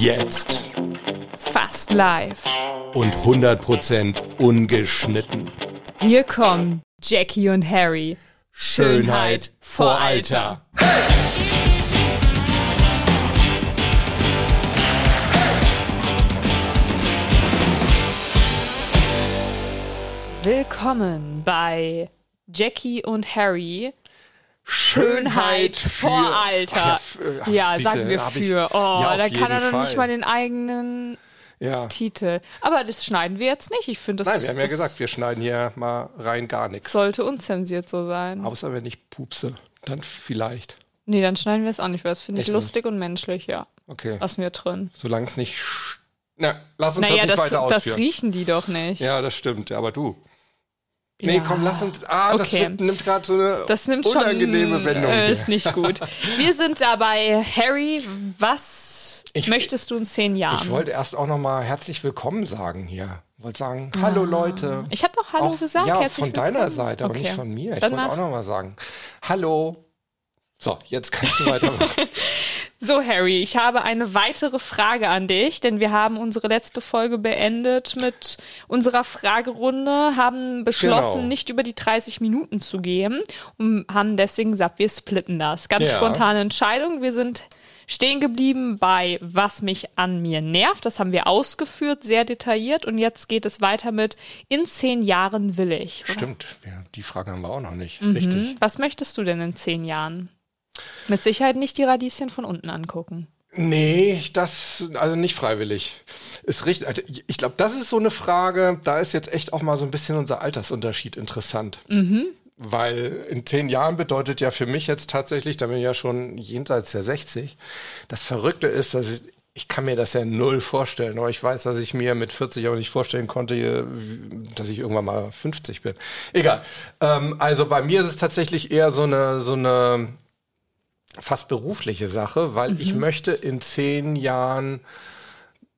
Jetzt. Fast live. Und 100% ungeschnitten. Hier kommen Jackie und Harry. Schönheit vor Alter. Willkommen bei Jackie und Harry. Schönheit vor Alter. Ach ja, Ja, siehste, sagen wir hab ich- für. Oh, Ja, da kann er doch nicht mal den eigenen Ja. Titel. Aber das schneiden wir jetzt nicht. Ich finde, das, Nein, wir haben ja das gesagt, wir schneiden hier mal rein gar nichts. sollte unzensiert so sein. Außer wenn ich pupse. Dann vielleicht. Nee, dann schneiden wir es auch nicht, weil das finde ich Echt nicht? lustig und menschlich, ja. Okay. Lassen wir drin. Solange es nicht. Na, lass uns Naja, das nicht das, weiter das ausführen. riechen die doch nicht. ja, das stimmt. Aber du. Nee, Ja. komm, lass uns. Ah, das Okay. wird, nimmt gerade so eine Das nimmt unangenehme schon, Wendung. Äh, ist nicht gut. Wir sind dabei. Harry, was Ich- möchtest du in zehn Jahren? Ich wollte erst auch nochmal herzlich willkommen sagen hier. Wollte sagen, hallo Leute. Ich habe doch Hallo Auch- gesagt. Ja, Herzlich von deiner willkommen. Seite, aber Okay. nicht von mir. Ich Dann wollte auch nochmal sagen, hallo. So, jetzt kannst du weitermachen. So, Harry, ich habe eine weitere Frage an dich, denn wir haben unsere letzte Folge beendet mit unserer Fragerunde, haben beschlossen, Genau. nicht über die 30 Minuten zu gehen und haben deswegen gesagt, wir splitten das. Ganz Ja. spontane Entscheidung. Wir sind stehen geblieben bei was mich an mir nervt. Das haben wir ausgeführt, sehr detailliert. Und jetzt geht es weiter mit in zehn Jahren will ich. Stimmt, ja, die Frage haben wir auch noch nicht. Mhm. Richtig. Was möchtest du denn in zehn Jahren? Mit Sicherheit nicht die Radieschen von unten angucken. Nee, das, also nicht freiwillig. Ist richtig. also ich- glaube, das ist so eine Frage, da ist jetzt echt auch mal so ein bisschen unser Altersunterschied interessant. Weil in zehn Jahren bedeutet ja für mich jetzt tatsächlich, da bin ich ja schon jenseits der 60, das Verrückte ist, dass ich, ich kann mir das ja null vorstellen, aber ich weiß, dass ich mir mit 40 auch nicht vorstellen konnte, dass ich irgendwann mal 50 bin. Egal. Ähm, also bei mir ist es tatsächlich eher so eine, so eine fast berufliche Sache, weil ich möchte in zehn Jahren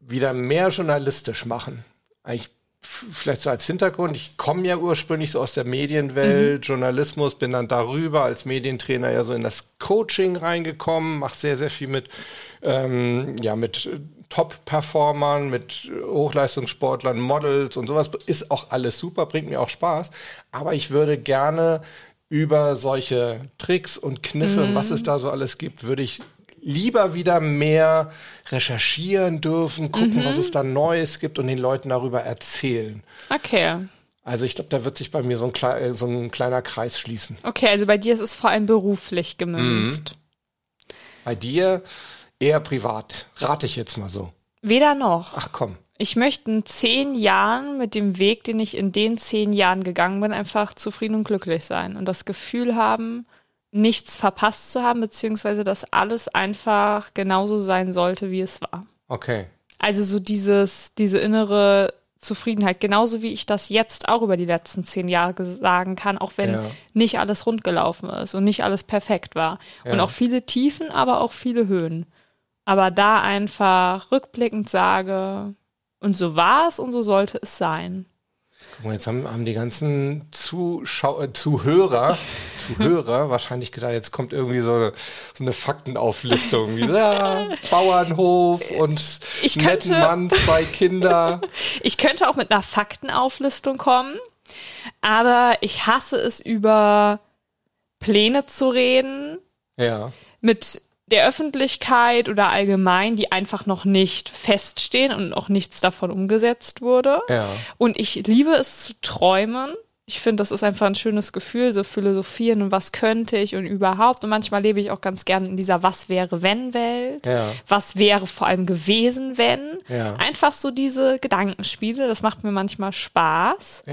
wieder mehr journalistisch machen. Eigentlich vielleicht so als Hintergrund. Ich komme ja ursprünglich so aus der Medienwelt, Journalismus, bin dann darüber als Medientrainer ja so in das Coaching reingekommen, mache sehr, sehr viel mit, ähm, ja, mit äh, Top-Performern, mit Hochleistungssportlern, Models und sowas. Ist auch alles super, bringt mir auch Spaß. Aber ich würde gerne über solche Tricks und Kniffe und was es da so alles gibt, würde ich lieber wieder mehr recherchieren dürfen, gucken, was es da Neues gibt und den Leuten darüber erzählen. Okay. Also ich glaube, da wird sich bei mir so ein, klei äh, so ein kleiner Kreis schließen. Okay, also bei dir ist es vor allem beruflich gemünzt. Bei dir eher privat. Rate ich jetzt mal so. Weder noch. Ach komm. Ich möchte in zehn Jahren mit dem Weg, den ich in den zehn Jahren gegangen bin, einfach zufrieden und glücklich sein und das Gefühl haben, nichts verpasst zu haben, beziehungsweise dass alles einfach genauso sein sollte, wie es war. Okay. Also so dieses, diese innere Zufriedenheit, genauso wie ich das jetzt auch über die letzten zehn Jahre sagen kann, auch wenn Ja. nicht alles rund gelaufen ist und nicht alles perfekt war. Und Ja. auch viele Tiefen, aber auch viele Höhen. Aber da einfach rückblickend sage, und so war es und so sollte es sein. Guck mal, jetzt haben, haben die ganzen Zuschau äh, Zuhörer, Zuhörer wahrscheinlich gedacht, jetzt kommt irgendwie so eine, so eine Faktenauflistung. Wie, ja, Bauernhof und Ich netten könnte- Mann, zwei Kinder. Ich könnte auch mit einer Faktenauflistung kommen, aber ich hasse es, über Pläne zu reden, Ja. mit der Öffentlichkeit oder allgemein, die einfach noch nicht feststehen und noch nichts davon umgesetzt wurde. Ja. Und ich liebe es zu träumen. Ich finde, das ist einfach ein schönes Gefühl, so philosophieren und was könnte ich und überhaupt. Und manchmal lebe ich auch ganz gerne in dieser Was wäre wenn Welt. Ja. Was wäre vor allem gewesen, wenn. Ja. Einfach so diese Gedankenspiele, das macht mir manchmal Spaß.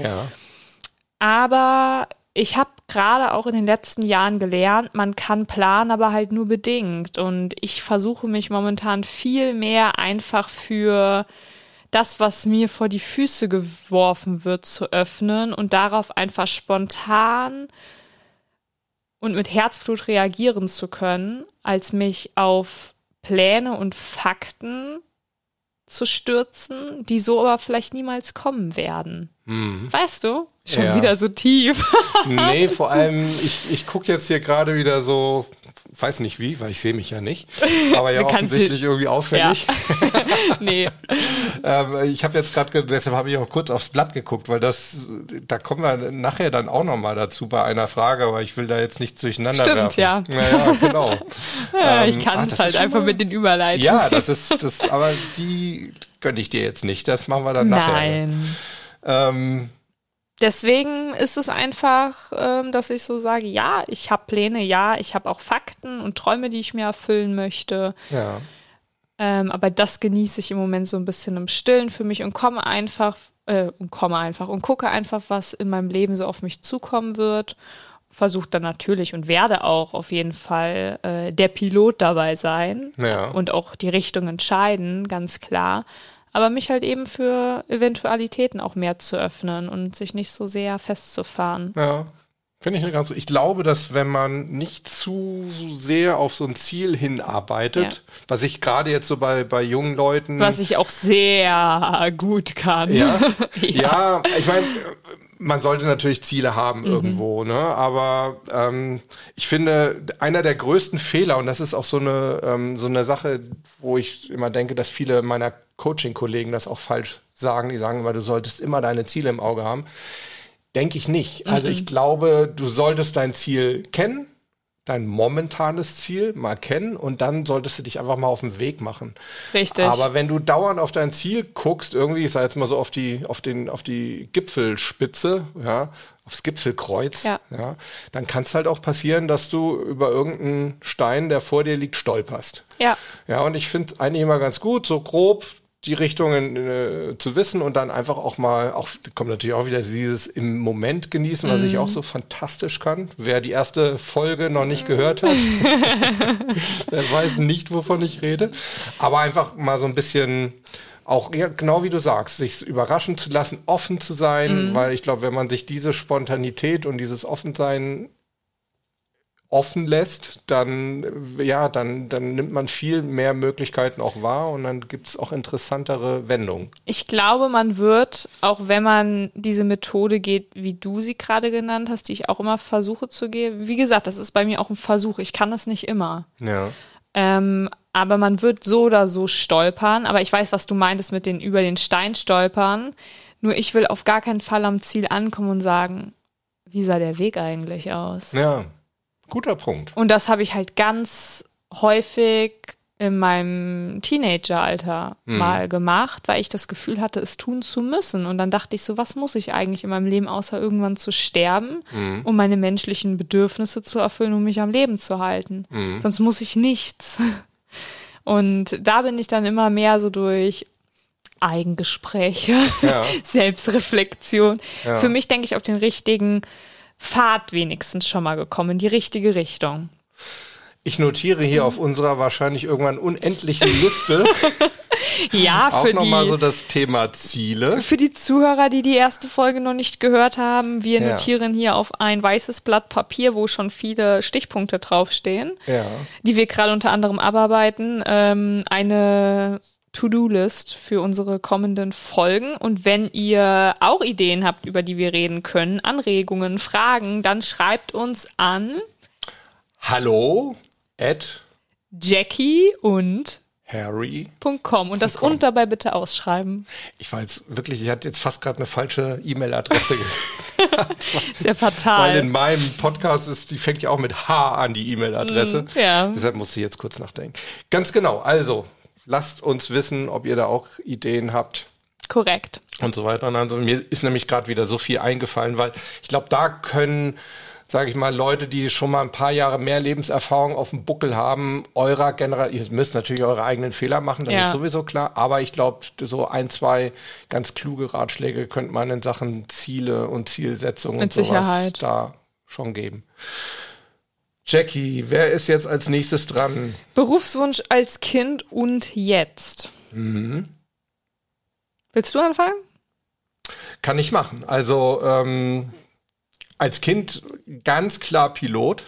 Aber ich habe gerade auch in den letzten Jahren gelernt, man kann planen, aber halt nur bedingt. Und ich versuche mich momentan viel mehr einfach für das, was mir vor die Füße geworfen wird, zu öffnen und darauf einfach spontan und mit Herzblut reagieren zu können, als mich auf Pläne und Fakten zu stürzen, die so aber vielleicht niemals kommen werden. Weißt du? Schon Ja. wieder so tief. Nee, vor allem, ich, ich gucke jetzt hier gerade wieder so, weiß nicht wie, weil ich sehe mich ja nicht, aber ja offensichtlich irgendwie auffällig. nee. Ähm, ich habe jetzt gerade, ge- deshalb habe ich auch kurz aufs Blatt geguckt, weil das, da kommen wir nachher dann auch nochmal dazu bei einer Frage, aber ich will da jetzt nicht durcheinander Stimmt, werfen. ja. Naja, genau. Ja, ich Ähm, kann ah, es das halt ist schon einfach mal- mit den Überleitungen. Ja, das ist, das, aber die gönne ich dir jetzt nicht. Das machen wir dann nachher. Nein. Ähm, Deswegen ist es einfach, ähm, dass ich so sage, ja, ich habe Pläne, ja, ich habe auch Fakten und Träume, die ich mir erfüllen möchte. ja. Ähm, aber das genieße ich im Moment so ein bisschen im Stillen für mich und komme einfach, äh, und komme einfach und gucke einfach, was in meinem Leben so auf mich zukommen wird. Versuche dann natürlich und werde auch auf jeden Fall äh, der Pilot dabei sein Ja. und auch die Richtung entscheiden, ganz klar. Aber mich halt eben für Eventualitäten auch mehr zu öffnen und sich nicht so sehr festzufahren. Ja, finde ich ganz. Ich glaube, dass wenn man nicht zu sehr auf so ein Ziel hinarbeitet, was ich gerade jetzt so bei, bei jungen Leuten. Was ich auch sehr gut kann. ja, ja. ich meine, man sollte natürlich Ziele haben irgendwo, ne? Aber ähm, ich finde, einer der größten Fehler, und das ist auch so eine, ähm, so eine Sache, wo ich immer denke, dass viele meiner Coaching-Kollegen das auch falsch sagen. Die sagen immer, du solltest immer deine Ziele im Auge haben. Denke ich nicht. Also ich glaube, du solltest dein Ziel kennen, dein momentanes Ziel mal kennen und dann solltest du dich einfach mal auf den Weg machen. Richtig. Aber wenn du dauernd auf dein Ziel guckst, irgendwie, ich sag jetzt mal so auf die, auf den, auf die Gipfelspitze, ja, aufs Gipfelkreuz, Ja. ja, dann kann es halt auch passieren, dass du über irgendeinen Stein, der vor dir liegt, stolperst. ja. Ja, und ich finde eigentlich immer ganz gut, so grob die Richtungen äh, zu wissen und dann einfach auch mal, auch kommt natürlich auch wieder dieses im Moment genießen, was ich auch so fantastisch kann. Wer die erste Folge noch nicht gehört hat, der weiß nicht, wovon ich rede. Aber einfach mal so ein bisschen auch, ja, genau wie du sagst, sich überraschen zu lassen, offen zu sein, weil ich glaube, wenn man sich diese Spontanität und dieses Offensein offen lässt, dann, ja, dann, dann nimmt man viel mehr Möglichkeiten auch wahr und dann gibt es auch interessantere Wendungen. Ich glaube, man wird, auch wenn man diese Methode geht, wie du sie gerade genannt hast, die ich auch immer versuche zu gehen. Wie gesagt, das ist bei mir auch ein Versuch. Ich kann das nicht immer. Ja. Ähm, aber man wird so oder so stolpern. Aber ich weiß, was du meintest mit den über den Stein stolpern. Nur ich will auf gar keinen Fall am Ziel ankommen und sagen, wie sah der Weg eigentlich aus? Ja, guter Punkt. Und das habe ich halt ganz häufig in meinem Teenageralter mal gemacht, weil ich das Gefühl hatte, es tun zu müssen. Und dann dachte ich so, was muss ich eigentlich in meinem Leben, außer irgendwann zu sterben, um meine menschlichen Bedürfnisse zu erfüllen, um mich am Leben zu halten. Sonst muss ich nichts. Und da bin ich dann immer mehr so durch Eigengespräche, Ja. Selbstreflexion. Ja. Für mich denke ich auf den richtigen Pfad wenigstens schon mal gekommen, in die richtige Richtung. Ich notiere hier auf unserer wahrscheinlich irgendwann unendlichen Liste Ja, auch für nochmal die, so das Thema Ziele. für die Zuhörer, die die erste Folge noch nicht gehört haben, wir Ja. notieren hier auf ein weißes Blatt Papier, wo schon viele Stichpunkte draufstehen, Ja. die wir gerade unter anderem abarbeiten, ähm, eine To-Do-List für unsere kommenden Folgen. Und wenn ihr auch Ideen habt, über die wir reden können, Anregungen, Fragen, dann schreibt uns an Hallo at Jackie und Harry. .com und das .com. und dabei bitte ausschreiben. Ich war jetzt wirklich, ich hatte jetzt fast gerade eine falsche E-Mail-Adresse Ist ja Weil fatal. in meinem Podcast ist, die fängt ja auch mit H an, die E-Mail-Adresse. ja. Deshalb musste ich jetzt kurz nachdenken. Ganz genau. Also, lasst uns wissen, ob ihr da auch Ideen habt Korrekt. und so weiter. Und also, mir ist nämlich gerade wieder so viel eingefallen, weil ich glaube, da können, sage ich mal, Leute, die schon mal ein paar Jahre mehr Lebenserfahrung auf dem Buckel haben, eurer Generation, ihr müsst natürlich eure eigenen Fehler machen, das Ja. ist sowieso klar, aber ich glaube, so ein, zwei ganz kluge Ratschläge könnte man in Sachen Ziele und Zielsetzung Mit und sowas Sicherheit. da schon geben. Jackie, wer ist jetzt als nächstes dran? Berufswunsch als Kind und jetzt. Mhm. Willst du anfangen? Kann ich machen. Also ähm, als Kind ganz klar Pilot.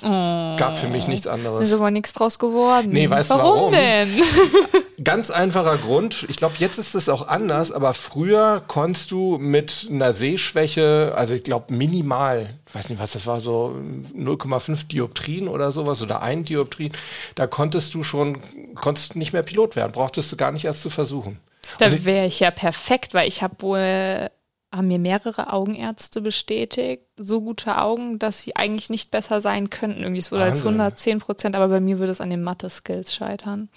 Gab für mich nichts anderes. Ist aber nichts draus geworden. Nee, weißt du warum? warum? denn? Ganz einfacher Grund. Ich glaube, jetzt ist es auch anders, aber früher konntest du mit einer Sehschwäche, also ich glaube minimal, ich weiß nicht was das war, so 0,5 Dioptrien oder sowas oder ein Dioptrien, da konntest du schon, konntest nicht mehr Pilot werden, brauchtest du gar nicht erst zu versuchen. Da wäre ich ja perfekt, weil ich habe wohl haben mir mehrere Augenärzte bestätigt, so gute Augen, dass sie eigentlich nicht besser sein könnten. Irgendwie es wurde als 110 Prozent, aber bei mir würde es an den Mathe-Skills scheitern.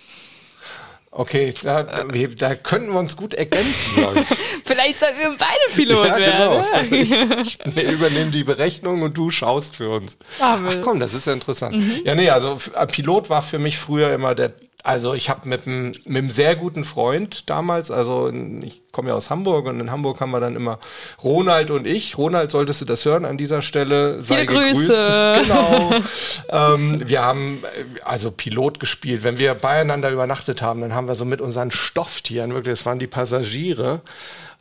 Okay, da, da könnten wir uns gut ergänzen. Vielleicht sollten wir beide Pilot ja, genau. werden. Ich, ich übernehme die Berechnung und du schaust für uns. Ach komm, das ist ja interessant. Mhm. Ja, nee, also Pilot war für mich früher immer der also ich habe mit einem, mit einem sehr guten Freund damals, also ich komme ja aus Hamburg und in Hamburg haben wir dann immer Ronald und ich. Ronald, solltest du das hören an dieser Stelle? Sei Viele gegrüßt. Grüße. Genau. ähm, wir haben äh, also Pilot gespielt. Wenn wir beieinander übernachtet haben, dann haben wir so mit unseren Stofftieren, wirklich, das waren die Passagiere,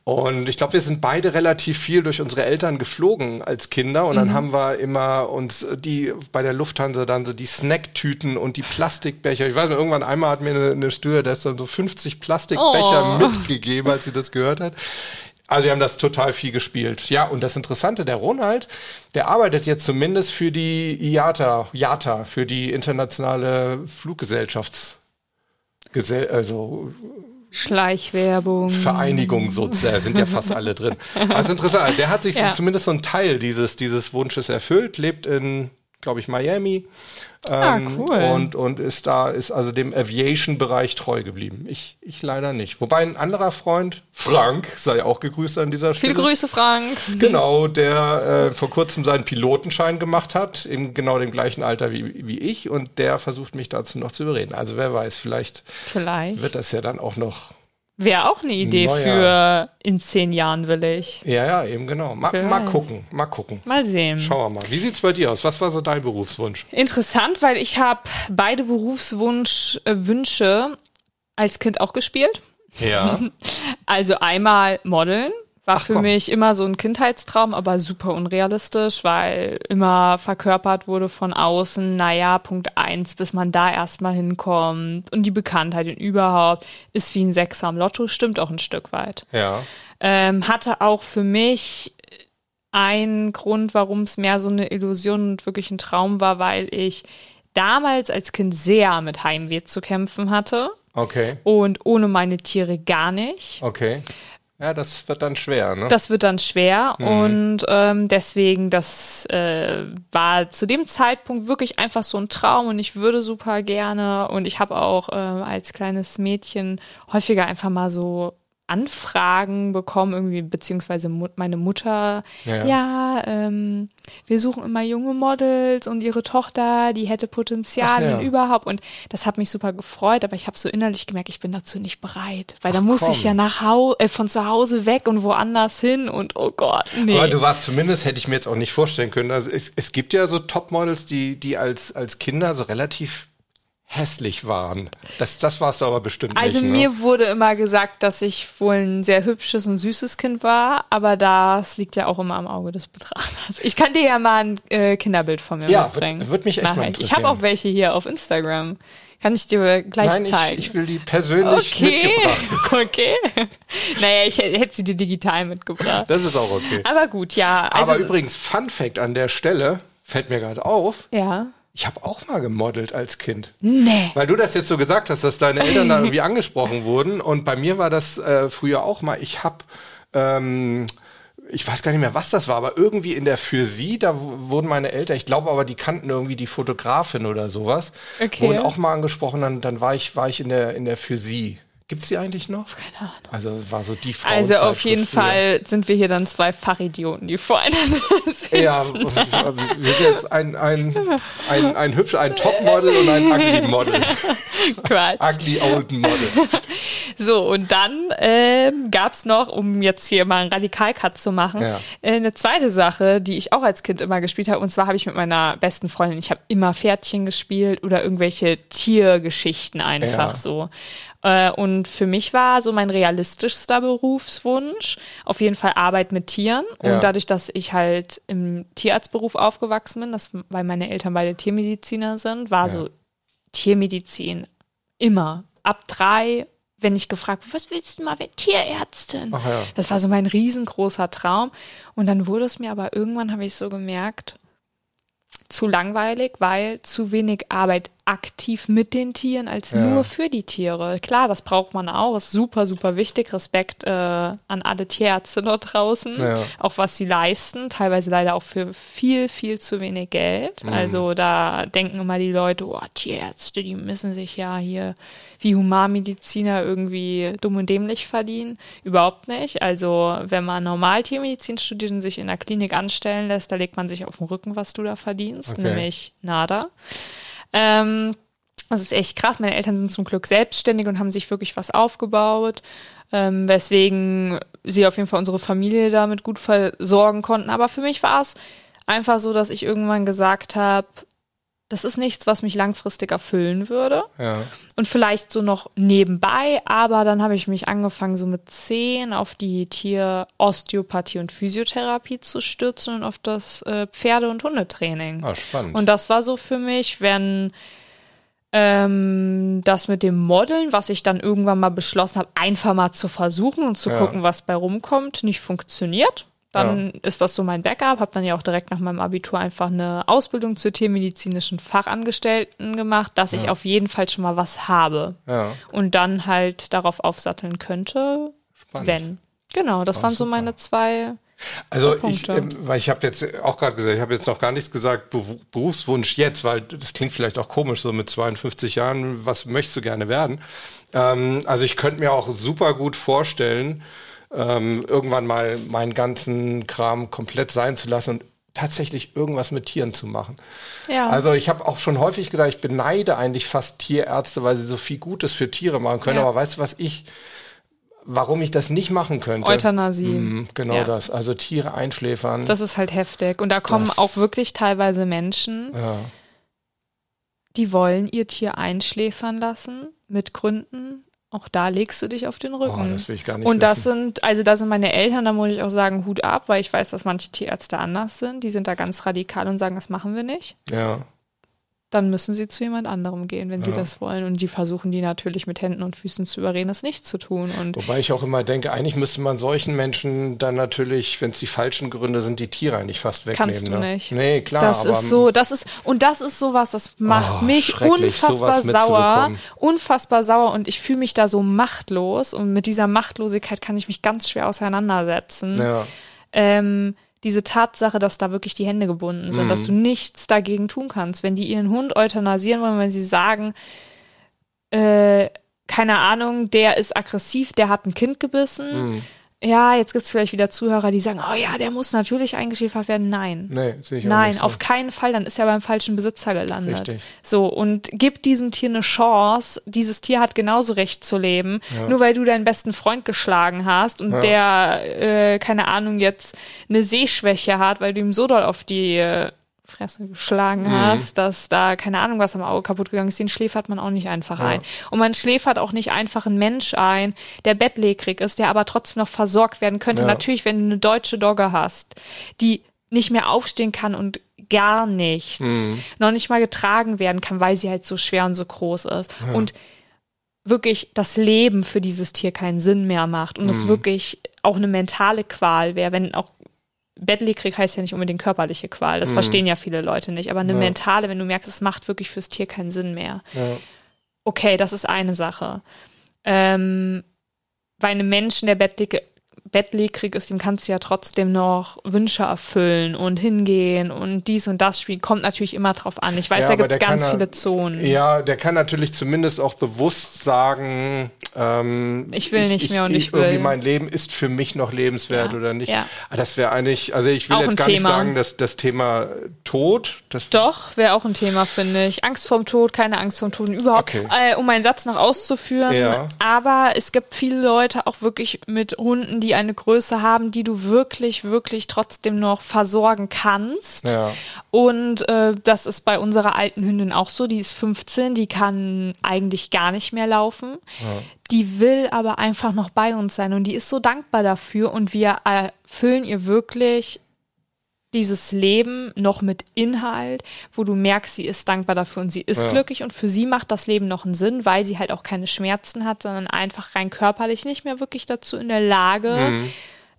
und ich glaube, wir sind beide relativ viel durch unsere Eltern geflogen als Kinder. Und dann mhm. haben wir immer uns die bei der Lufthansa dann so die Snacktüten und die Plastikbecher. Ich weiß nicht, irgendwann einmal hat mir eine, eine Stewardess dann so 50 Plastikbecher oh. mitgegeben, als sie das gehört hat. Also wir haben das total viel gespielt. Ja, und das Interessante, der Ronald, der arbeitet jetzt zumindest für die IATA, IATA, für die internationale Fluggesellschafts, also Schleichwerbung. Vereinigung sozusagen, sind ja fast alle drin. Also interessant, der hat sich ja. so, zumindest so einen Teil dieses, dieses Wunsches erfüllt, lebt in, glaube ich, Miami. Ah, ähm, cool. Und, und ist da, ist also dem Aviation-Bereich treu geblieben. Ich, ich leider nicht. Wobei ein anderer Freund, Frank, sei auch gegrüßt an dieser Stelle. Viele Grüße, Frank. Genau, der äh, vor kurzem seinen Pilotenschein gemacht hat, in genau dem gleichen Alter wie, wie ich. Und der versucht mich dazu noch zu überreden. Also wer weiß, vielleicht, vielleicht. wird das ja dann auch noch Wäre auch eine Idee Neuer. für in zehn Jahren will ich. Ja, ja, eben genau. Ma, mal gucken, mal gucken. Mal sehen. Schauen wir mal. Wie sieht's bei dir aus? Was war so dein Berufswunsch? Interessant, weil ich habe beide Berufswünsche äh, als Kind auch gespielt. Ja. also einmal Modeln war Ach, für komm. mich immer so ein Kindheitstraum, aber super unrealistisch, weil immer verkörpert wurde von außen, naja, Punkt eins, bis man da erstmal hinkommt und die Bekanntheit und überhaupt ist wie ein Sechser am Lotto, stimmt auch ein Stück weit. Ja. Ähm, hatte auch für mich einen Grund, warum es mehr so eine Illusion und wirklich ein Traum war, weil ich damals als Kind sehr mit Heimweh zu kämpfen hatte. Okay. Und ohne meine Tiere gar nicht. Okay. Ja, das wird dann schwer, ne? Das wird dann schwer mhm. und ähm, deswegen, das äh, war zu dem Zeitpunkt wirklich einfach so ein Traum und ich würde super gerne und ich habe auch äh, als kleines Mädchen häufiger einfach mal so Anfragen bekommen, irgendwie, beziehungsweise meine Mutter, ja, ja ähm, wir suchen immer junge Models und ihre Tochter, die hätte Potenzial ja. und überhaupt. Und das hat mich super gefreut, aber ich habe so innerlich gemerkt, ich bin dazu nicht bereit. Weil Ach, da muss komm. ich ja nach Hause, äh, von zu Hause weg und woanders hin und oh Gott, nee. Aber du warst zumindest, hätte ich mir jetzt auch nicht vorstellen können. Also es, es gibt ja so Topmodels, die, die als, als Kinder so relativ hässlich waren. Das, das warst du aber bestimmt also nicht. Also mir wurde immer gesagt, dass ich wohl ein sehr hübsches und süßes Kind war, aber das liegt ja auch immer am Auge des Betrachters. Ich kann dir ja mal ein äh, Kinderbild von mir ja, mitbringen. Ja, wird mich echt Nachher. mal interessieren. Ich habe auch welche hier auf Instagram. Kann ich dir gleich Nein, zeigen. Ich, ich will die persönlich okay. mitgebracht. Okay. naja, ich hätte sie dir digital mitgebracht. Das ist auch okay. Aber gut, ja. Also aber übrigens, Fun Fact an der Stelle, fällt mir gerade auf. Ja ich habe auch mal gemodelt als Kind. Nee. Weil du das jetzt so gesagt hast, dass deine Eltern da irgendwie angesprochen wurden. Und bei mir war das äh, früher auch mal. Ich habe, ähm, ich weiß gar nicht mehr, was das war, aber irgendwie in der Physik, da wurden meine Eltern, ich glaube aber, die kannten irgendwie die Fotografin oder sowas, okay. wurden auch mal angesprochen. Dann, dann war ich, war ich in der in der Physik. Gibt es die eigentlich noch? Keine Ahnung. Also war so die Frau. Also auf jeden früher. Fall sind wir hier dann zwei Fachidioten, die voreinander sitzen. Ja, wir sind jetzt ein, ein, ein, ein hübscher, ein Topmodel und ein Ugly Model. Quatsch. Ugly Old Model. So, und dann äh, gab es noch, um jetzt hier mal einen Radikalcut zu machen, ja. äh, eine zweite Sache, die ich auch als Kind immer gespielt habe. Und zwar habe ich mit meiner besten Freundin, ich habe immer Pferdchen gespielt oder irgendwelche Tiergeschichten einfach ja. so. Äh, und für mich war so mein realistischster Berufswunsch auf jeden Fall Arbeit mit Tieren. Und ja. dadurch, dass ich halt im Tierarztberuf aufgewachsen bin, das, weil meine Eltern beide Tiermediziner sind, war ja. so Tiermedizin immer ab drei wenn ich gefragt, was willst du mal werden? Tierärztin. Ja. Das war so mein riesengroßer Traum. Und dann wurde es mir aber irgendwann, habe ich so gemerkt, zu langweilig, weil zu wenig Arbeit aktiv mit den Tieren als Ja. nur für die Tiere. Klar, das braucht man auch, ist super, super wichtig. Respekt äh, an alle Tierärzte dort draußen, Ja. auch was sie leisten, teilweise leider auch für viel, viel zu wenig Geld. Mhm. Also da denken immer die Leute, oh, Tierärzte, die müssen sich ja hier wie Humanmediziner irgendwie dumm und dämlich verdienen. Überhaupt nicht. Also wenn man normal Tiermedizin studiert und sich in der Klinik anstellen lässt, da legt man sich auf den Rücken, was du da verdienst, Okay. nämlich nada. Ähm, das ist echt krass. Meine Eltern sind zum Glück selbstständig und haben sich wirklich was aufgebaut, ähm, weswegen sie auf jeden Fall unsere Familie damit gut versorgen konnten. Aber für mich war es einfach so, dass ich irgendwann gesagt habe, das ist nichts, was mich langfristig erfüllen würde. Ja. Und vielleicht so noch nebenbei, aber dann habe ich mich angefangen, so mit zehn auf die Tier-Osteopathie und Physiotherapie zu stürzen und auf das äh, Pferde- und Hundetraining. Ah, spannend. Und das war so für mich, wenn ähm, das mit dem Modeln, was ich dann irgendwann mal beschlossen habe, einfach mal zu versuchen und zu Ja. gucken, was bei rumkommt, nicht funktioniert. Dann ist das so mein Backup. Habe dann ja auch direkt nach meinem Abitur einfach eine Ausbildung zur tiermedizinischen Fachangestellten gemacht, dass ich auf jeden Fall schon mal was habe ja, und dann halt darauf aufsatteln könnte, spannend. wenn. Genau, das waren so super. meine zwei. Also ich, Punkte. ähm, weil ich habe jetzt auch gerade gesagt, ich habe jetzt noch gar nichts gesagt, Beru- Berufswunsch jetzt, weil das klingt vielleicht auch komisch, so mit 52 Jahren, was möchtest du gerne werden? Ähm, also ich könnte mir auch super gut vorstellen, ähm, irgendwann mal meinen ganzen Kram komplett sein zu lassen und tatsächlich irgendwas mit Tieren zu machen. Ja. Also ich habe auch schon häufig gedacht, ich beneide eigentlich fast Tierärzte, weil sie so viel Gutes für Tiere machen können. Ja. Aber weißt du, was ich, warum ich das nicht machen könnte? Euthanasie. Mhm, genau Ja. das. Also Tiere einschläfern. Das ist halt heftig. Und da kommen Das- auch wirklich teilweise Menschen, ja. die wollen ihr Tier einschläfern lassen mit Gründen. Auch da legst du dich auf den Rücken. Oh, das will ich gar nicht Und das wissen. sind, also da sind meine Eltern, da muss ich auch sagen, Hut ab, weil ich weiß, dass manche Tierärzte anders sind. Die sind da ganz radikal und sagen, das machen wir nicht. Ja. Dann müssen sie zu jemand anderem gehen, wenn sie Ja. das wollen. Und die versuchen die natürlich mit Händen und Füßen zu überreden, das nicht zu tun. Und Wobei ich auch immer denke, eigentlich müsste man solchen Menschen dann natürlich, wenn es die falschen Gründe sind, die Tiere eigentlich fast wegnehmen. Kannst du ne? nicht. Nee, klar. das ist so, das ist, und das ist sowas, das macht Oh, mich unfassbar sauer. Unfassbar sauer und ich fühle mich da so machtlos und mit dieser Machtlosigkeit kann ich mich ganz schwer auseinandersetzen. Ja. Ähm, diese Tatsache, dass da wirklich die Hände gebunden sind, Mhm. dass du nichts dagegen tun kannst. Wenn die ihren Hund euthanasieren wollen, wenn sie sagen, äh, keine Ahnung, der ist aggressiv, der hat ein Kind gebissen. Mhm. Ja, jetzt gibt es vielleicht wieder Zuhörer, die sagen, oh ja, der muss natürlich eingeschäfert werden. Nein. Nee, sehe ich auch Nein, nicht so. auf keinen Fall, dann ist er beim falschen Besitzer gelandet. Richtig. So, und gib diesem Tier eine Chance. Dieses Tier hat genauso Recht zu leben. Nur weil du deinen besten Freund geschlagen hast und der, äh, keine Ahnung, jetzt eine Sehschwäche hat, weil du ihm so doll auf die äh, Fresse geschlagen Mhm. hast, dass da, keine Ahnung, was am Auge kaputt gegangen ist, den schläfert man auch nicht einfach ein. Und man schläfert auch nicht einfach einen Mensch ein, der bettlägerig ist, der aber trotzdem noch versorgt werden könnte. Ja. Natürlich, wenn du eine deutsche Dogge hast, die nicht mehr aufstehen kann und gar nichts, Mhm. noch nicht mal getragen werden kann, weil sie halt so schwer und so groß ist. Und wirklich das Leben für dieses Tier keinen Sinn mehr macht und es wirklich auch eine mentale Qual wäre, wenn auch Bettlägerig heißt ja nicht unbedingt körperliche Qual, das verstehen ja viele Leute nicht, aber eine mentale, wenn du merkst, es macht wirklich fürs Tier keinen Sinn mehr. Ja. Okay, das ist eine Sache. Ähm, bei einem Menschen, der bettläge- bettlägerig ist, dem kannst du ja trotzdem noch Wünsche erfüllen und hingehen und dies und das spielen. Kommt natürlich immer drauf an. Ich weiß, Ja, da gibt es ganz kann viele Zonen. Ja, der kann natürlich zumindest auch bewusst sagen, ähm, Ich will nicht mehr und ich will. Irgendwie mein Leben ist für mich noch lebenswert Ja, oder nicht. ja. Aber Das wäre eigentlich, also ich will Auch jetzt gar nicht Thema. sagen, dass das Thema Tod, das Doch, wäre auch ein Thema, finde ich. Angst vorm Tod, keine Angst vorm Tod überhaupt. Okay. Äh, um meinen Satz noch auszuführen. Ja. Aber es gibt viele Leute auch wirklich mit Hunden, die eine Größe haben, die du wirklich, wirklich trotzdem noch versorgen kannst. Ja. Und äh, das ist bei unserer alten Hündin auch so. Die ist 15, die kann eigentlich gar nicht mehr laufen. Die will aber einfach noch bei uns sein und die ist so dankbar dafür und wir erfüllen ihr wirklich dieses Leben noch mit Inhalt, wo du merkst, sie ist dankbar dafür und sie ist Ja. glücklich und für sie macht das Leben noch einen Sinn, weil sie halt auch keine Schmerzen hat, sondern einfach rein körperlich nicht mehr wirklich dazu in der Lage Mhm.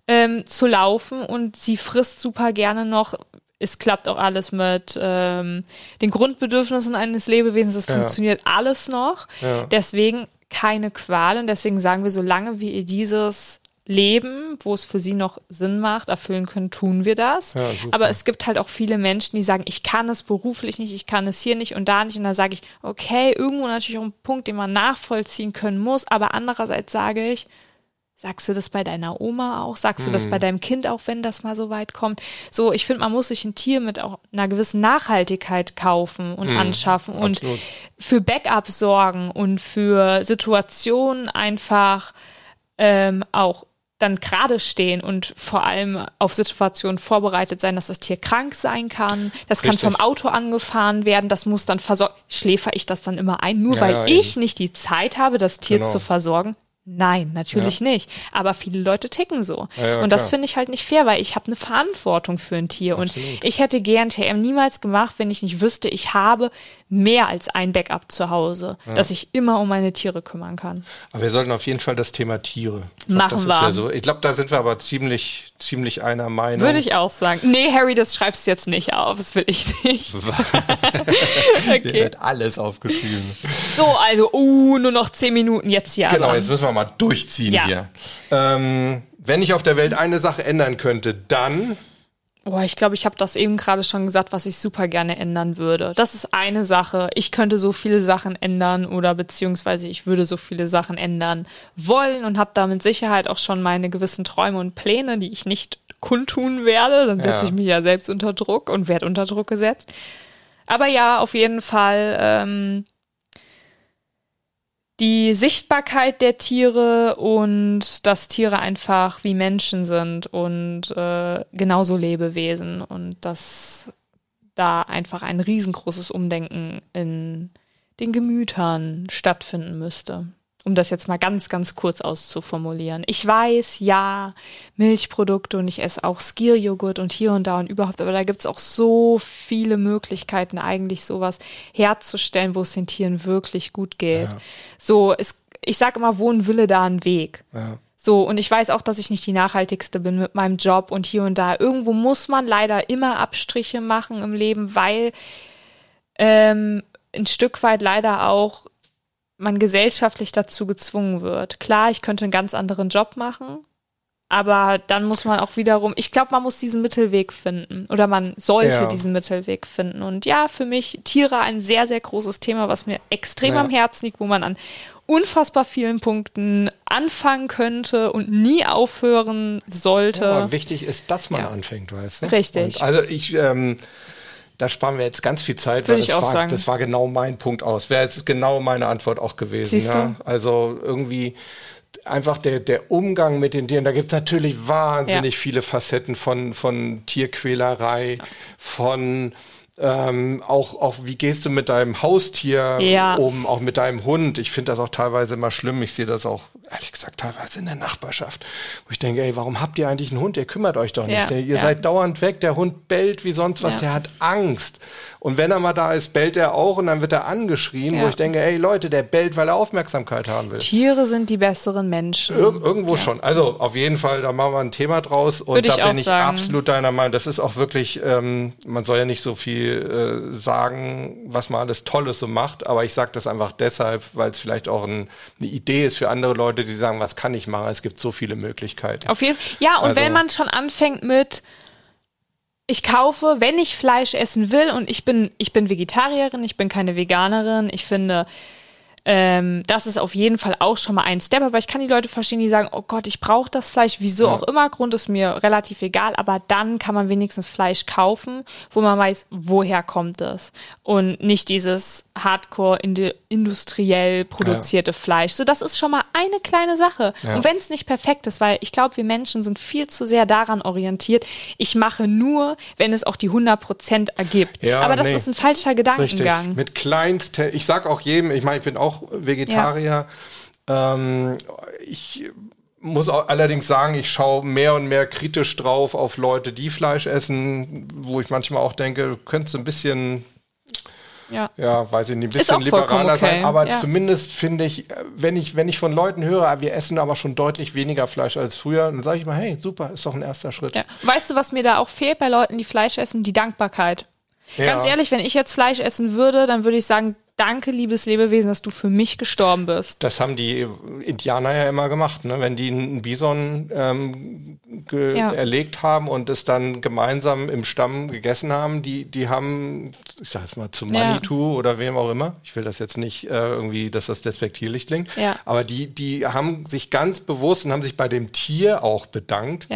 ähm, zu laufen und sie frisst super gerne noch. Es klappt auch alles mit ähm, den Grundbedürfnissen eines Lebewesens. Es Ja. funktioniert alles noch. Ja. Deswegen keine Qual und deswegen sagen wir, solange wir ihr dieses Leben, wo es für sie noch Sinn macht, erfüllen können, tun wir das. Ja. Aber es gibt halt auch viele Menschen, die sagen, ich kann es beruflich nicht, ich kann es hier nicht und da nicht. Und da sage ich, okay, irgendwo natürlich auch ein Punkt, den man nachvollziehen können muss. Aber andererseits sage ich, Sagst du das bei deiner Oma auch? Sagst du Mhm. das bei deinem Kind auch, wenn das mal so weit kommt? So, ich finde, man muss sich ein Tier mit auch einer gewissen Nachhaltigkeit kaufen und anschaffen und Mhm. absolut. für Backups sorgen und für Situationen einfach ähm, auch dann gerade stehen und vor allem auf Situationen vorbereitet sein, dass das Tier krank sein kann. Das kann Richtig. vom Auto angefahren werden. Das muss dann versorgt. Schläfer ich das dann immer ein, nur Ja, weil ja, ich eben. nicht die Zeit habe, das Tier Genau. zu versorgen? Nein, natürlich nicht. Aber viele Leute ticken so. Ja, ja, und das finde ich halt nicht fair, weil ich habe eine Verantwortung für ein Tier. Absolut. Und ich hätte GNTM niemals gemacht, wenn ich nicht wüsste, ich habe mehr als ein Backup zu Hause, dass ich immer um meine Tiere kümmern kann. Aber wir sollten auf jeden Fall das Thema Tiere. Glaub, Machen das ist wir. Ja so, ich glaube, da sind wir aber ziemlich, ziemlich einer Meinung. Würde ich auch sagen. Nee, Harry, das schreibst du jetzt nicht auf. Das will ich nicht. Okay. wird alles aufgeschrieben. So, also, uh, nur noch zehn Minuten jetzt hier. Genau, aber. jetzt müssen wir mal durchziehen Ja. hier. Ähm, wenn ich auf der Welt eine Sache ändern könnte, dann Boah, ich glaube, ich habe das eben gerade schon gesagt, was ich super gerne ändern würde. Das ist eine Sache. Ich könnte so viele Sachen ändern oder beziehungsweise ich würde so viele Sachen ändern wollen und habe da mit Sicherheit auch schon meine gewissen Träume und Pläne, die ich nicht kundtun werde. Dann setze Ja. ich mich ja selbst unter Druck und werde unter Druck gesetzt. Aber ja, auf jeden Fall ähm, die Sichtbarkeit der Tiere und dass Tiere einfach wie Menschen sind und äh, genauso Lebewesen und dass da einfach ein riesengroßes Umdenken in den Gemütern stattfinden müsste. Um das jetzt mal ganz, ganz kurz auszuformulieren. Ich weiß, ja, Milchprodukte und ich esse auch Skierjoghurt und hier und da und überhaupt, aber da gibt's auch so viele Möglichkeiten, eigentlich sowas herzustellen, wo es den Tieren wirklich gut geht. So, es, ich sage immer, wo ein Wille, da ein Weg. ja, So, und ich weiß auch, dass ich nicht die nachhaltigste bin mit meinem Job und hier und da. Irgendwo muss man leider immer Abstriche machen im Leben, weil ähm, ein Stück weit leider auch man gesellschaftlich dazu gezwungen wird. Klar, ich könnte einen ganz anderen Job machen, aber dann muss man auch wiederum, ich glaube, man muss diesen Mittelweg finden oder man sollte Ja. diesen Mittelweg finden. Und ja, für mich Tiere ein sehr, sehr großes Thema, was mir extrem Ja. am Herzen liegt, wo man an unfassbar vielen Punkten anfangen könnte und nie aufhören sollte. aber wichtig ist, dass man Ja. anfängt, weißt du? Richtig. Und also ich, ähm, da sparen wir jetzt ganz viel Zeit, weil Würde ich das war, das war genau mein Punkt aus. Wäre jetzt genau meine Antwort auch gewesen. Ja? Also irgendwie einfach der, der Umgang mit den Tieren, da gibt es natürlich wahnsinnig Ja. viele Facetten von, von Tierquälerei, von ähm, auch, auch, wie gehst du mit deinem Haustier Ja. um, auch mit deinem Hund. Ich finde das auch teilweise immer schlimm. Ich sehe das auch, ehrlich gesagt, teilweise in der Nachbarschaft, wo ich denke, ey, warum habt ihr eigentlich einen Hund? Ihr kümmert euch doch nicht. Ja, Der, ihr ja. seid dauernd weg, der Hund bellt wie sonst was, der hat Angst. Und wenn er mal da ist, bellt er auch und dann wird er angeschrien, wo Ja. ich denke, ey Leute, der bellt, weil er Aufmerksamkeit haben will. Tiere sind die besseren Menschen. Ir irgendwo schon. Also auf jeden Fall, da machen wir ein Thema draus. Und Würde da bin ich sagen. absolut deiner Meinung. Das ist auch wirklich, ähm, man soll ja nicht so viel äh, sagen, was man alles Tolles so macht, aber ich sage das einfach deshalb, weil es vielleicht auch ein, eine Idee ist für andere Leute, die sagen, was kann ich machen? Es gibt so viele Möglichkeiten. Auf jeden Ja, und Also- wenn man schon anfängt mit ich kaufe, wenn ich Fleisch essen will und ich bin ich bin Vegetarierin, ich bin keine Veganerin, ich finde ähm, das ist auf jeden Fall auch schon mal ein Step, aber ich kann die Leute verstehen, die sagen, oh Gott, ich brauche das Fleisch, wieso auch immer, Grund ist mir relativ egal, aber dann kann man wenigstens Fleisch kaufen, wo man weiß, woher kommt es und nicht dieses hardcore industriell produzierte Fleisch. So, das ist schon mal eine kleine Sache. Ja. Und wenn es nicht perfekt ist, weil ich glaube, wir Menschen sind viel zu sehr daran orientiert, ich mache nur, wenn es auch die 100% ergibt. Ja, aber das nee. ist ein falscher Richtig. Gedankengang. Mit kleinst, ich sag auch jedem, ich meine, ich bin auch Vegetarier. Ähm, ich muss auch allerdings sagen, ich schaue mehr und mehr kritisch drauf auf Leute, die Fleisch essen, wo ich manchmal auch denke, du könntest ein bisschen ja. ja, weiß ich nicht, ein bisschen liberaler okay. sein. Aber ja. zumindest finde ich, wenn ich, wenn ich von Leuten höre, ah, wir essen aber schon deutlich weniger Fleisch als früher, dann sage ich mal, hey, super, ist doch ein erster Schritt. Ja. Weißt du, was mir da auch fehlt bei Leuten, die Fleisch essen? Die Dankbarkeit. Ganz ehrlich, wenn ich jetzt Fleisch essen würde, dann würde ich sagen, danke, liebes Lebewesen, dass du für mich gestorben bist. Das haben die Indianer ja immer gemacht, ne? wenn die einen Bison ähm, ja. erlegt haben und es dann gemeinsam im Stamm gegessen haben, die, die haben, ich sag jetzt mal, zu Manitou ja. oder wem auch immer, ich will das jetzt nicht äh, irgendwie, dass das despektierlich klingt, ja. aber die, die haben sich ganz bewusst und haben sich bei dem Tier auch bedankt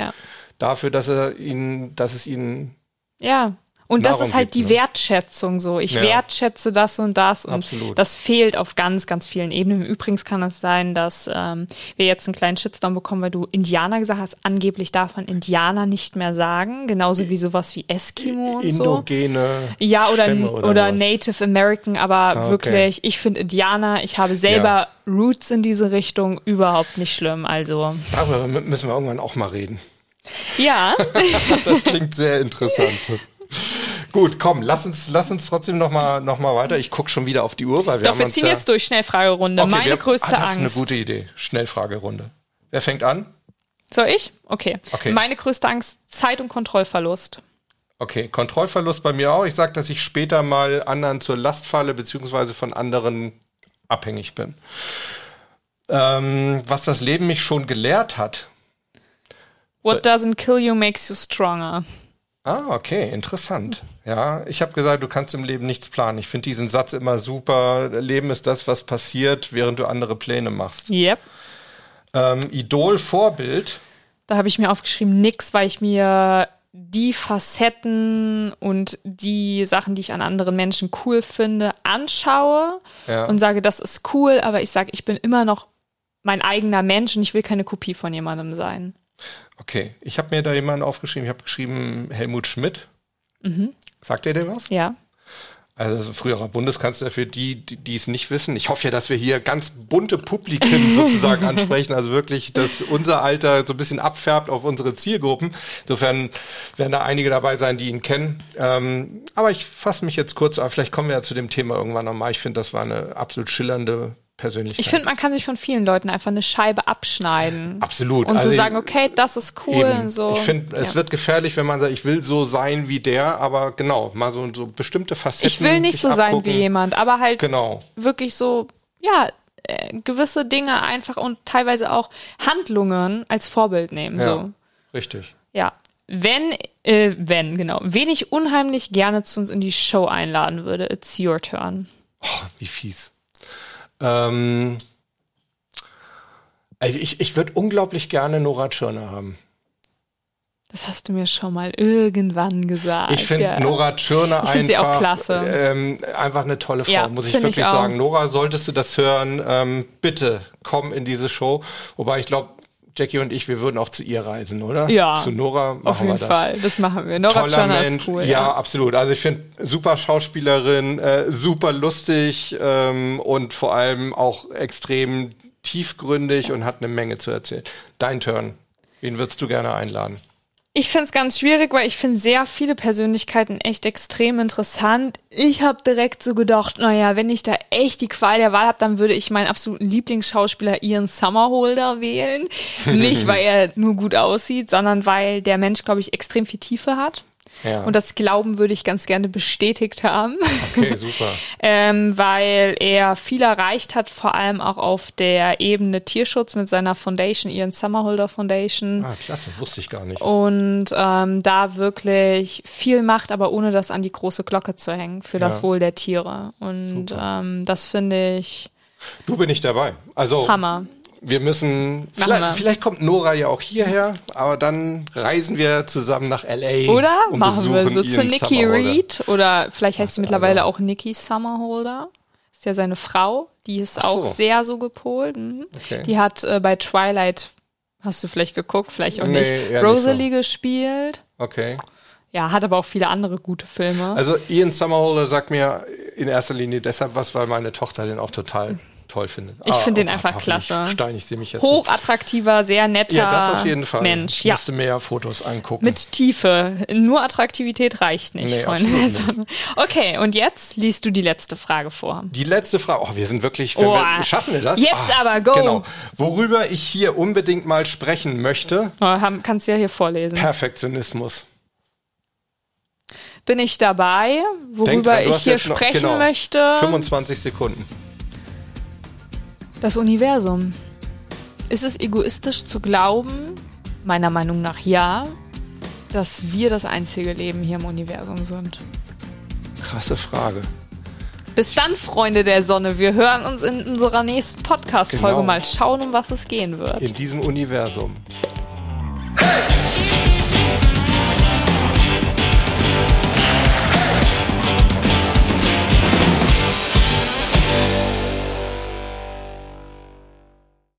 dafür, dass er ihnen, dass es ihnen ja. Und das ist halt die ne? Wertschätzung so. Ich ja. wertschätze das und das und Absolut. das fehlt auf ganz, ganz vielen Ebenen. Übrigens kann es sein, dass ähm, wir jetzt einen kleinen Shitstorm bekommen, weil du Indianer gesagt hast. Angeblich darf man Indianer nicht mehr sagen, genauso wie sowas wie Eskimo und Indogene so. Ja, oder, oder, oder Native American, aber ah, okay. wirklich, ich finde Indianer, ich habe selber ja. Roots in diese Richtung, überhaupt nicht schlimm. Also. Darüber müssen wir irgendwann auch mal reden. Ja. das klingt sehr interessant. Gut, komm, lass uns, lass uns trotzdem noch mal, noch mal weiter. Ich gucke schon wieder auf die Uhr, weil wir Doch, haben wir ziehen jetzt durch Schnellfragerunde. Okay, Meine wir, größte ah, das Angst. Das ist eine gute Idee. Schnellfragerunde. Wer fängt an? Soll ich? Okay. okay. Meine größte Angst, Zeit- und Kontrollverlust. Okay, Kontrollverlust bei mir auch. Ich sage, dass ich später mal anderen zur Last falle, beziehungsweise von anderen abhängig bin. Ähm, was das Leben mich schon gelehrt hat. What doesn't kill you makes you stronger. Ah, okay, interessant. Ja, ich habe gesagt, du kannst im Leben nichts planen. Ich finde diesen Satz immer super. Leben ist das, was passiert, während du andere Pläne machst. Yep. Ähm, Idol, Vorbild. Da habe ich mir aufgeschrieben, nix, weil ich mir die Facetten und die Sachen, die ich an anderen Menschen cool finde, anschaue ja. und sage, das ist cool, aber ich sage, ich bin immer noch mein eigener Mensch und ich will keine Kopie von jemandem sein. Okay, ich habe mir da jemanden aufgeschrieben. Ich habe geschrieben Helmut Schmidt. Mhm. Sagt ihr dir was? Ja. Also früherer Bundeskanzler für die, die es nicht wissen. Ich hoffe ja, dass wir hier ganz bunte Publiken sozusagen ansprechen. Also wirklich, dass unser Alter so ein bisschen abfärbt auf unsere Zielgruppen. Insofern werden da einige dabei sein, die ihn kennen. Ähm, aber ich fasse mich jetzt kurz auf. Vielleicht kommen wir ja zu dem Thema irgendwann nochmal. Ich finde, das war eine absolut schillernde Persönlichkeit. Ich finde, man kann sich von vielen Leuten einfach eine Scheibe abschneiden. Absolut. Und also so sagen, okay, das ist cool. Und so. Ich finde, ja. es wird gefährlich, wenn man sagt, ich will so sein wie der, aber genau, mal so, so bestimmte Facetten. Ich will nicht so abgucken. sein wie jemand, aber halt genau. wirklich so, ja, äh, gewisse Dinge einfach und teilweise auch Handlungen als Vorbild nehmen. Ja, so. Richtig. Ja. Wenn, äh, wenn, genau, wen ich unheimlich gerne zu uns in die Show einladen würde, it's your turn. Oh, wie fies. Ähm, also ich, ich würde unglaublich gerne Nora Tschirner haben. Das hast du mir schon mal irgendwann gesagt. Ich finde ja. Nora Tschirner einfach, auch klasse. Ähm, einfach eine tolle Frau, ja, muss ich wirklich ich sagen. Nora, solltest du das hören, ähm, bitte komm in diese Show. Wobei ich glaube, Jackie und ich, wir würden auch zu ihr reisen, oder? Ja. Zu Nora machen auf jeden wir das. Fall, das machen wir. Nora Toller Mensch. ist cool. Ja, ja. absolut. Also ich finde, super Schauspielerin, äh, super lustig ähm, und vor allem auch extrem tiefgründig und hat eine Menge zu erzählen. Dein Turn. Wen würdest du gerne einladen? Ich finde es ganz schwierig, weil ich finde sehr viele Persönlichkeiten echt extrem interessant. Ich habe direkt so gedacht, naja, wenn ich da echt die Qual der Wahl habe, dann würde ich meinen absoluten Lieblingsschauspieler Ian Summerholder wählen. Nicht, weil er nur gut aussieht, sondern weil der Mensch, glaube ich, extrem viel Tiefe hat. Ja. Und das Glauben würde ich ganz gerne bestätigt haben. Okay, super. ähm, weil er viel erreicht hat, vor allem auch auf der Ebene Tierschutz mit seiner Foundation, Ian Summerholder Foundation. Ah, klasse, wusste ich gar nicht. Und ähm, da wirklich viel macht, aber ohne das an die große Glocke zu hängen für das Wohl der Tiere. Und ähm, das finde ich. Du bin ich dabei. Also Hammer wir müssen, vielleicht, vielleicht, kommt Nora ja auch hierher, aber dann reisen wir zusammen nach LA. Oder machen wir so zu Nikki Reed oder vielleicht heißt sie mittlerweile also. auch Nikki Summerholder. Ist ja seine Frau, die ist so. auch sehr so gepolt. Mhm. Okay. Die hat äh, bei Twilight, hast du vielleicht geguckt, vielleicht auch nee, nicht, Rosalie nicht so. gespielt. Okay. Ja, hat aber auch viele andere gute Filme. Also Ian Summerholder sagt mir in erster Linie deshalb was, weil meine Tochter den auch total toll finde. Ich Ah, finde den oh, einfach klasse. Stein, ich sehe mich jetzt. Hochattraktiver, sehr netter ja, das auf jeden Fall. Mensch. Ich Ja. musste mehr Fotos angucken. Mit Tiefe. Nur Attraktivität reicht nicht, Nee, Freunde der Sonne. Okay, und jetzt liest du die letzte Frage vor. Die letzte Frage. Oh, wir sind wirklich. Oh, wir, schaffen wir das? Ah, jetzt aber, go. Genau. Worüber ich hier unbedingt mal sprechen möchte: Oh, haben- kannst du ja hier vorlesen. Perfektionismus. Bin ich dabei, worüber dran, ich hier noch- sprechen genau, möchte? 25 Sekunden. Das Universum. Ist es egoistisch zu glauben, meiner Meinung nach ja, dass wir das einzige Leben hier im Universum sind? Krasse Frage. Bis dann, Freunde der Sonne. Wir hören uns in unserer nächsten Podcast-Folge Genau. mal schauen, um was es gehen wird. In diesem Universum.